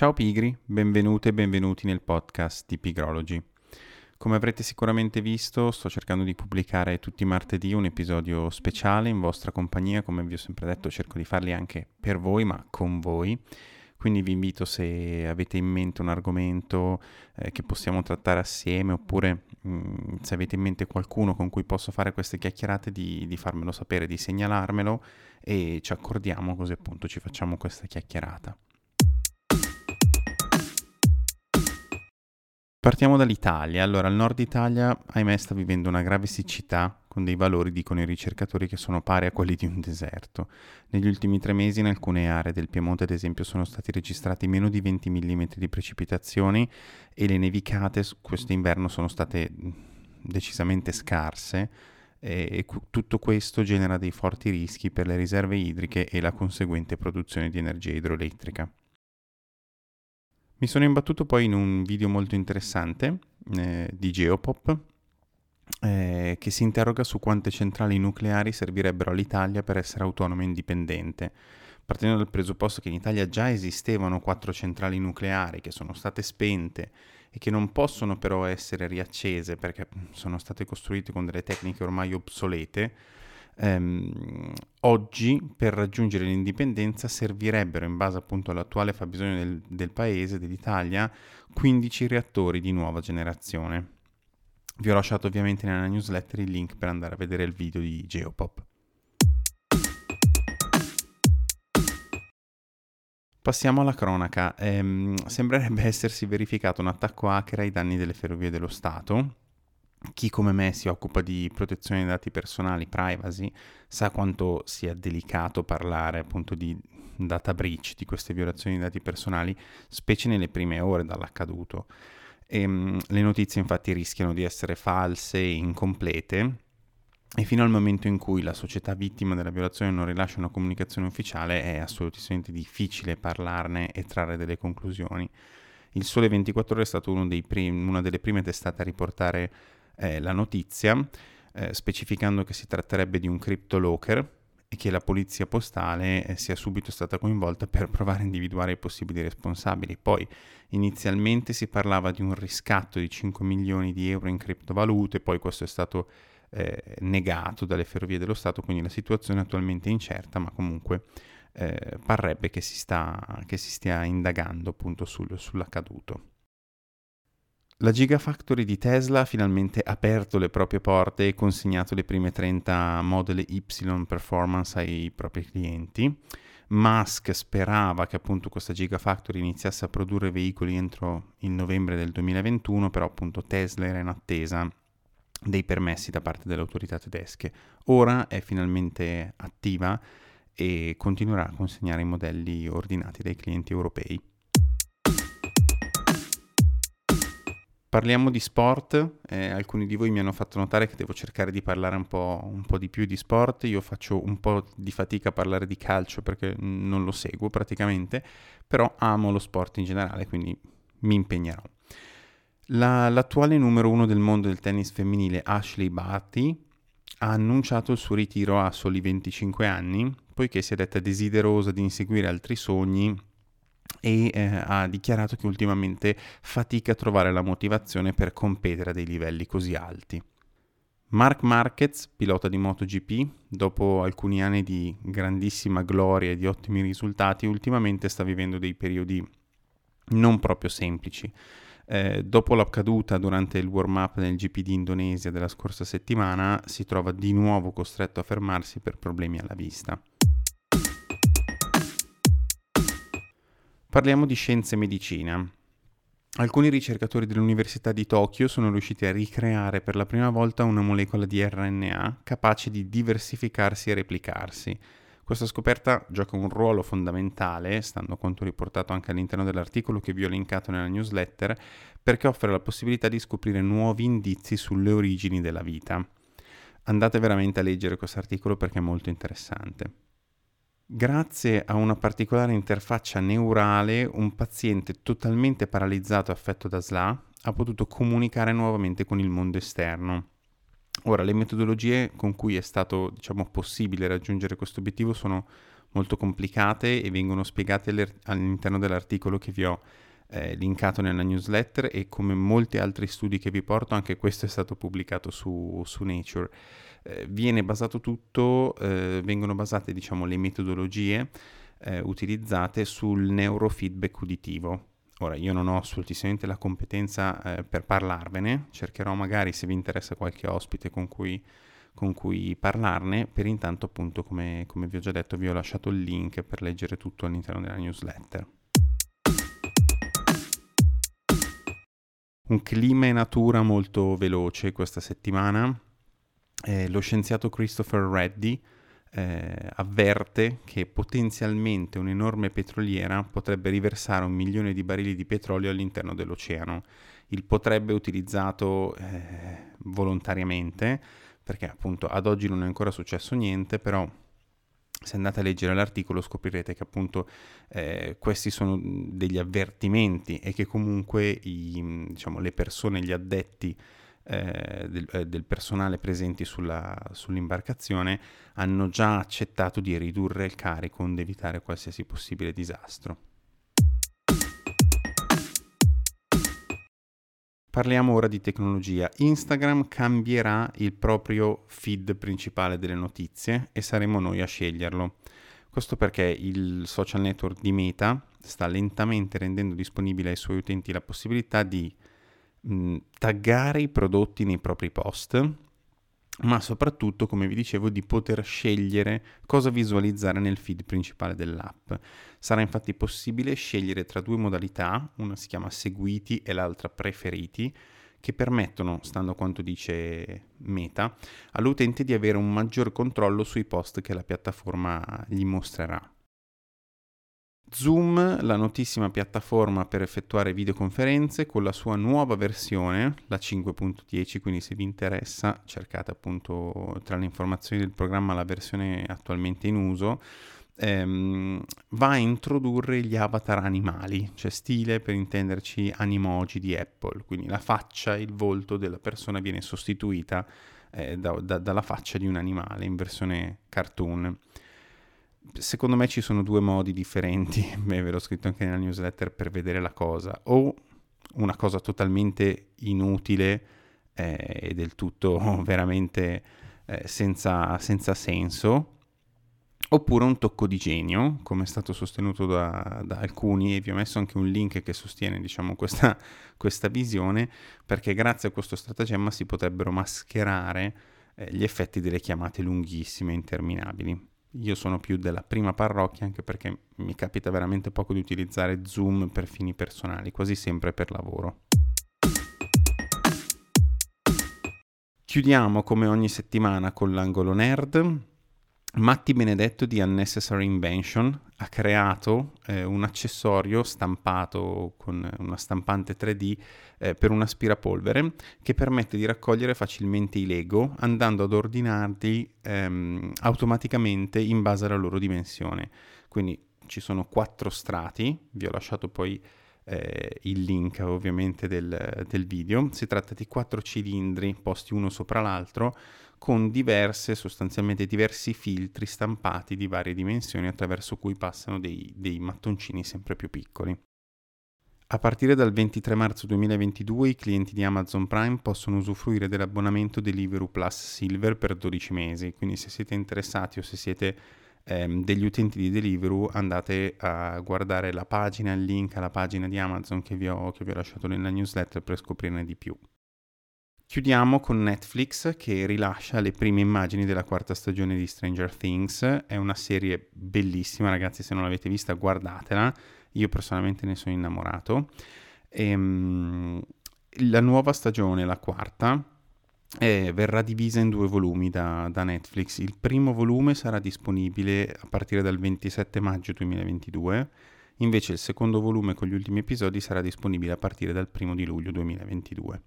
Ciao pigri, benvenute e benvenuti nel podcast di Pigrology. Come avrete sicuramente visto, sto cercando di pubblicare tutti i martedì un episodio speciale in vostra compagnia, come vi ho sempre detto cerco di farli anche per voi, ma con voi. Quindi vi invito se avete in mente un argomento eh, che possiamo trattare assieme oppure mh, mm, se avete in mente qualcuno con cui posso fare queste chiacchierate di, di farmelo sapere, di segnalarmelo e ci accordiamo così appunto ci facciamo questa chiacchierata. Partiamo dall'Italia. Allora, il nord Italia, ahimè, sta vivendo una grave siccità con dei valori, dicono i ricercatori, che sono pari a quelli di un deserto. Negli ultimi tre mesi in alcune aree del Piemonte, ad esempio, sono stati registrati meno di 20 mm di precipitazioni e le nevicate questo inverno sono state decisamente scarse e tutto questo genera dei forti rischi per le riserve idriche e la conseguente produzione di energia idroelettrica. Mi sono imbattuto poi in un video molto interessante eh, di Geopop eh, che si interroga su quante centrali nucleari servirebbero all'Italia per essere autonoma e indipendente. Partendo dal presupposto che in Italia già esistevano quattro centrali nucleari che sono state spente e che non possono però essere riaccese perché sono state costruite con delle tecniche ormai obsolete, ehm, oggi per raggiungere l'indipendenza servirebbero, in base appunto all'attuale fabbisogno del, del paese, dell'Italia, 15 reattori di nuova generazione. Vi ho lasciato ovviamente nella newsletter il link per andare a vedere il video di Geopop. Passiamo alla cronaca. Ehm, sembrerebbe essersi verificato un attacco hacker ai danni delle ferrovie dello Stato, chi come me si occupa di protezione dei dati personali, privacy, sa quanto sia delicato parlare appunto di data breach, di queste violazioni dei dati personali, specie nelle prime ore dall'accaduto. E, um, le notizie infatti rischiano di essere false e incomplete e fino al momento in cui la società vittima della violazione non rilascia una comunicazione ufficiale è assolutamente difficile parlarne e trarre delle conclusioni. Il Sole 24 Ore è stato prim- una delle prime testate a riportare eh, la notizia, eh, specificando che si tratterebbe di un cryptolocker e che la polizia postale eh, sia subito stata coinvolta per provare a individuare i possibili responsabili. Poi inizialmente si parlava di un riscatto di 5 milioni di euro in criptovalute, poi questo è stato eh, negato dalle ferrovie dello Stato, quindi la situazione è attualmente incerta, ma comunque eh, parrebbe che si, sta, che si, stia indagando appunto sul, sull'accaduto. La Gigafactory di Tesla ha finalmente aperto le proprie porte e consegnato le prime 30 Model Y Performance ai propri clienti. Musk sperava che appunto questa Gigafactory iniziasse a produrre veicoli entro il novembre del 2021, però appunto Tesla era in attesa dei permessi da parte delle autorità tedesche. Ora è finalmente attiva e continuerà a consegnare i modelli ordinati dai clienti europei. Parliamo di sport, eh, alcuni di voi mi hanno fatto notare che devo cercare di parlare un po', un po', di più di sport, io faccio un po' di fatica a parlare di calcio perché non lo seguo praticamente, però amo lo sport in generale, quindi mi impegnerò. La, l'attuale numero uno del mondo del tennis femminile, Ashley Barty, ha annunciato il suo ritiro a soli 25 anni, poiché si è detta desiderosa di inseguire altri sogni e eh, ha dichiarato che ultimamente fatica a trovare la motivazione per competere a dei livelli così alti. Mark Marquez, pilota di MotoGP, dopo alcuni anni di grandissima gloria e di ottimi risultati, ultimamente sta vivendo dei periodi non proprio semplici. Eh, dopo la caduta durante il warm-up nel GP di Indonesia della scorsa settimana, si trova di nuovo costretto a fermarsi per problemi alla vista. Parliamo di scienze e medicina. Alcuni ricercatori dell'Università di Tokyo sono riusciti a ricreare per la prima volta una molecola di RNA capace di diversificarsi e replicarsi. Questa scoperta gioca un ruolo fondamentale, stando a quanto riportato anche all'interno dell'articolo che vi ho linkato nella newsletter, perché offre la possibilità di scoprire nuovi indizi sulle origini della vita. Andate veramente a leggere questo articolo perché è molto interessante. Grazie a una particolare interfaccia neurale, un paziente totalmente paralizzato affetto da SLA ha potuto comunicare nuovamente con il mondo esterno. Ora, le metodologie con cui è stato diciamo, possibile raggiungere questo obiettivo sono molto complicate e vengono spiegate all'interno dell'articolo che vi ho eh, linkato nella newsletter e come molti altri studi che vi porto, anche questo è stato pubblicato su, su Nature. Eh, viene basato tutto, eh, vengono basate diciamo le metodologie eh, utilizzate sul neurofeedback uditivo. Ora, io non ho assolutissimamente la competenza eh, per parlarvene, cercherò magari se vi interessa qualche ospite con cui, con cui parlarne, per intanto appunto come, come vi ho già detto vi ho lasciato il link per leggere tutto all'interno della newsletter. Un clima e natura molto veloce questa settimana. Eh, lo scienziato Christopher Reddy eh, avverte che potenzialmente un'enorme petroliera potrebbe riversare un milione di barili di petrolio all'interno dell'oceano. Il potrebbe utilizzato eh, volontariamente, perché appunto ad oggi non è ancora successo niente, però se andate a leggere l'articolo scoprirete che appunto eh, questi sono degli avvertimenti e che comunque i, diciamo, le persone, gli addetti eh, del, eh, del, personale presenti sulla, sull'imbarcazione hanno già accettato di ridurre il carico onde evitare qualsiasi possibile disastro. Parliamo ora di tecnologia. Instagram cambierà il proprio feed principale delle notizie e saremo noi a sceglierlo. Questo perché il social network di Meta sta lentamente rendendo disponibile ai suoi utenti la possibilità di mh, taggare i prodotti nei propri post ma soprattutto, come vi dicevo, di poter scegliere cosa visualizzare nel feed principale dell'app. Sarà infatti possibile scegliere tra due modalità, una si chiama seguiti e l'altra preferiti, che permettono, stando a quanto dice Meta, all'utente di avere un maggior controllo sui post che la piattaforma gli mostrerà. Zoom, la notissima piattaforma per effettuare videoconferenze con la sua nuova versione, la 5.10, quindi se vi interessa cercate appunto tra le informazioni del programma la versione attualmente in uso, ehm, va a introdurre gli avatar animali, cioè stile per intenderci animoji di Apple, quindi la faccia, il volto della persona viene sostituita eh, da, da, dalla faccia di un animale in versione cartoon secondo me ci sono due modi differenti, beh, ve l'ho scritto anche nella newsletter per vedere la cosa, o una cosa totalmente inutile eh, e del tutto veramente eh, senza, senza, senso, oppure un tocco di genio, come è stato sostenuto da, da, alcuni, e vi ho messo anche un link che sostiene diciamo, questa, questa visione, perché grazie a questo stratagemma si potrebbero mascherare eh, gli effetti delle chiamate lunghissime e interminabili. Io sono più della prima parrocchia anche perché mi capita veramente poco di utilizzare Zoom per fini personali, quasi sempre per lavoro. Chiudiamo come ogni settimana con l'angolo nerd. Matti Benedetto di Unnecessary Invention ha creato eh, un accessorio stampato con una stampante 3D eh, per un aspirapolvere che permette di raccogliere facilmente i Lego andando ad ordinarli ehm, automaticamente in base alla loro dimensione. Quindi ci sono quattro strati, vi ho lasciato poi eh, il link ovviamente del, del video. Si tratta di quattro cilindri posti uno sopra l'altro con diverse, sostanzialmente diversi filtri stampati di varie dimensioni attraverso cui passano dei, dei mattoncini sempre più piccoli. A partire dal 23 marzo 2022 i clienti di Amazon Prime possono usufruire dell'abbonamento Deliveroo Plus Silver per 12 mesi, quindi se siete interessati o se siete ehm, degli utenti di Deliveroo andate a guardare la pagina, il link alla pagina di Amazon che vi ho, che vi ho lasciato nella newsletter per scoprirne di più. Chiudiamo con Netflix che rilascia le prime immagini della quarta stagione di Stranger Things. È una serie bellissima, ragazzi, se non l'avete vista guardatela. Io personalmente ne sono innamorato. E, um, la nuova stagione, la quarta, eh, verrà divisa in due volumi da, da, Netflix. Il primo volume sarà disponibile a partire dal 27 maggio 2022, invece il secondo volume con gli ultimi episodi sarà disponibile a partire dal 1 di luglio 2022.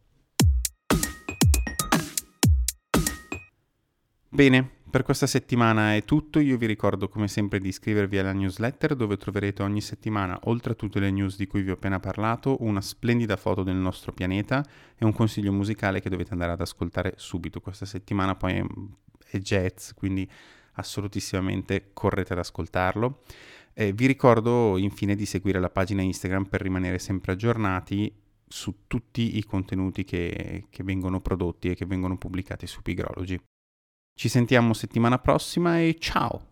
Bene, per questa settimana è tutto, io vi ricordo come sempre di iscrivervi alla newsletter dove troverete ogni settimana, oltre a tutte le news di cui vi ho appena parlato, una splendida foto del nostro pianeta e un consiglio musicale che dovete andare ad ascoltare subito. Questa settimana poi è, jazz, quindi assolutissimamente correte ad ascoltarlo. Eh, vi ricordo infine di seguire la pagina Instagram per rimanere sempre aggiornati su tutti i contenuti che, che vengono prodotti e che vengono pubblicati su Pigrology. Ci sentiamo settimana prossima e ciao!